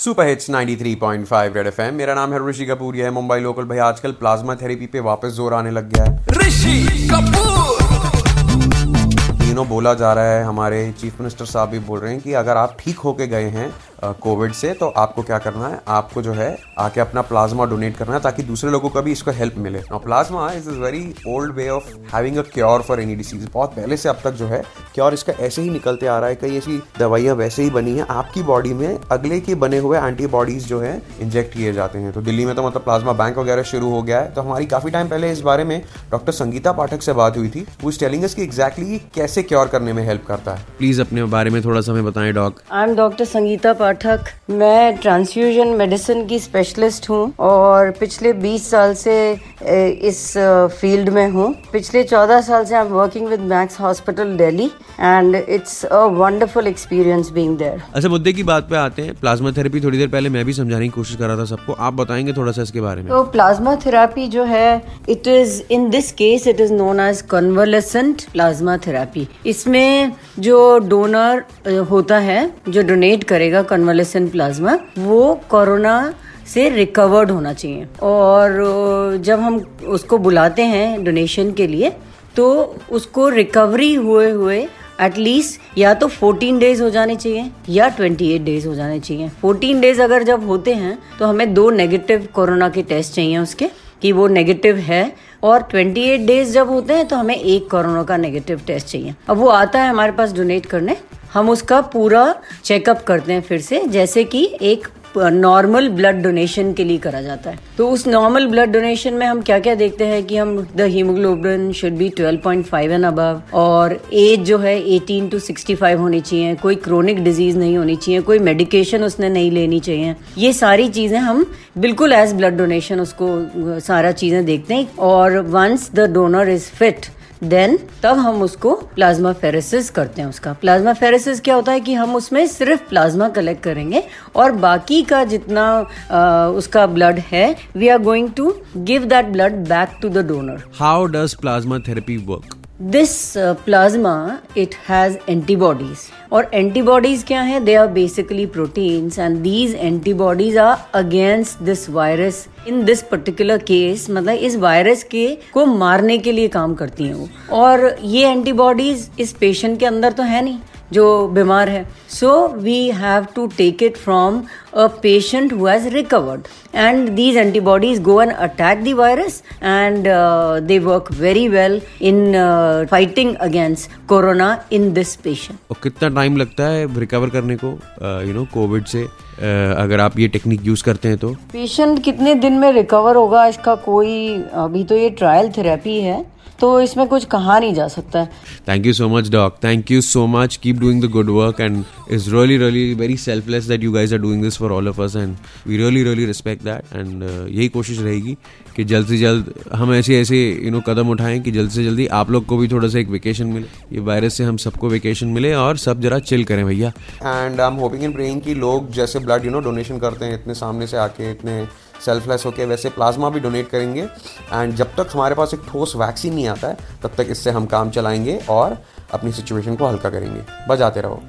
Super hits 93.5 red FM मेरा नाम है ऋषि कपूर ये है मुंबई लोकल। भाई आजकल प्लाज्मा थेरेपी पे वापस ज़ोर आने लग गया है। ऋषि कपूर। तीनों बोला जा रहा है हमारे चीफ मिनिस्टर साहब भी बोल रहे हैं कि अगर आप ठीक होके गए हैं कोविड से तो आपको क्या करना है? आपको जो है आके अपना प्लाज्मा डोनेट करना है ताकि दूसरे लोगों को भी इसको हेल्प मिले। Plasma is is very old way of having a cure for any disease बहुत पहले से अब तक जो है क्योर इसका ऐसे ही निकलते आ रहा है कई ऐसी दवाइयाँ वैसे ही बनी है। आपकी बॉडी में अगले के बने हुए एंटीबॉडीज जो है इंजेक्ट किए जाते हैं। तो दिल्ली में तो मतलब प्लाज्मा बैंक वगैरह शुरू हो गया है। तो हमारी काफ़ी टाइम पहले इस बारे में डॉक्टर संगीता पाठक से बात हुई थी। वो टेलिंग की एग्जैक्टली कैसे क्योर करने में हेल्प करता है। प्लीज़ अपने बारे में थोड़ा सा हमें बताएँ doc I am doctor Sangeeta Pathak. मैं मैं ट्रांसफ्यूजन मेडिसिन की स्पेशलिस्ट हूँ और पिछले 20 साल से इस फ़ील्ड में हूँ। पिछले 14 साल से I am working with Max hospital Delhi and it's a wonderful experience being there अच्छा मुद्दे की बात पे आते हैं। प्लाज्मा थेरेपी थोड़ी देर पहले मैं भी समझाने की कोशिश कर रहा था सबको। आप बताएँगे थोड़ा सा इसके बारे में। तो प्लाज्मा थेरेपी जो है it is in this case it is known as convalescent plasma therapy इसमें जो डोनर होता है जो डोनेट करेगा कन्वलेसेंट प्लाज्मा प्लाज्मा वो कोरोना से रिकवर्ड होना चाहिए। और जब हम उसको बुलाते हैं डोनेशन के लिए तो उसको रिकवरी हुए हुए एटलीस्ट या तो 14 डेज़ हो जाने चाहिए या 28 डेज़ हो जाने चाहिए। 14 डेज़ अगर जब होते हैं तो हमें दो नेगेटिव कोरोना के टेस्ट चाहिए उसके, कि वो नेगेटिव है। और 28 डेज़ जब होते हैं तो हमें एक कोरोना का नेगेटिव टेस्ट चाहिए। अब वो आता है हमारे पास डोनेट करने हम उसका पूरा चेकअप करते हैं फिर से, जैसे कि एक नॉर्मल ब्लड डोनेशन के लिए करा जाता है। तो उस नॉर्मल ब्लड डोनेशन में हम क्या क्या देखते हैं कि हम the haemoglobin should be 12.5 and above और एज जो है 18 टू 65 होनी चाहिए, कोई क्रोनिक डिज़ीज़ नहीं होनी चाहिए, कोई मेडिकेशन उसने नहीं लेनी चाहिए। ये सारी चीज़ें हम बिल्कुल एज ब्लड डोनेशन उसको सारा चीज़ें देखते हैं और once the donor is fit then तब हम उसको प्लाज्मा फेरेसिस करते हैं उसका। प्लाज्मा फेरेसिस क्या होता है कि हम उसमें सिर्फ़ प्लाज्मा कलेक्ट करेंगे और बाकी का जितना आ, उसका ब्लड है we are going to give that blood back to the donor how does plasma therapy work this plasma it has antibodies और एंटीबॉडीज क्या है? They are basically proteins and these antibodies are against this virus in this particular case मतलब इस virus के को मारने के लिए काम करती हैं। वो और ये एंटीबॉडीज इस पेशेंट के अंदर तो है नहीं। जो बीमार है। So we have to take it from a patient who has recovered and these antibodies go and attack the virus and they work very well in fighting against corona in this patient और कितना time लगता है recover करने को you know Covid से? Uh, अगर आप ये टेक्निक यूज़ करते हैं तो? पेशेंट कितने दिन में रिकवर होगा? इसका कोई अभी तो ये ट्रायल थेरेपी है। तो इसमें कुछ कहा नहीं जा सकता thank you so much doc thank you so much keep doing the good work and is really really very selfless that you guys are doing this for all of us and we really really respect that and यही कोशिश रहेगी कि जल्द से जल्द हम ऐसे ऐसे यू नो कदम उठाएँ कि जल्द से जल्दी आप लोग को भी थोड़ा सा एक वेकेशन मिले। ये वायरस से हम सबको वेकेशन मिले और सब जरा चिल करें भैया। And I am hoping in praying कि लोग जैसे ब्लड यू नो डोनेशन करते हैं इतने सामने से आके इतने सेल्फलेस होकर वैसे प्लाज्मा भी डोनेट करेंगे। एंड जब तक हमारे पास एक ठोस वैक्सीन नहीं आता है, तब तक इससे हम काम चलाएँगे और अपनी सिचुएशन को हल्का करेंगे। बजाते रहो।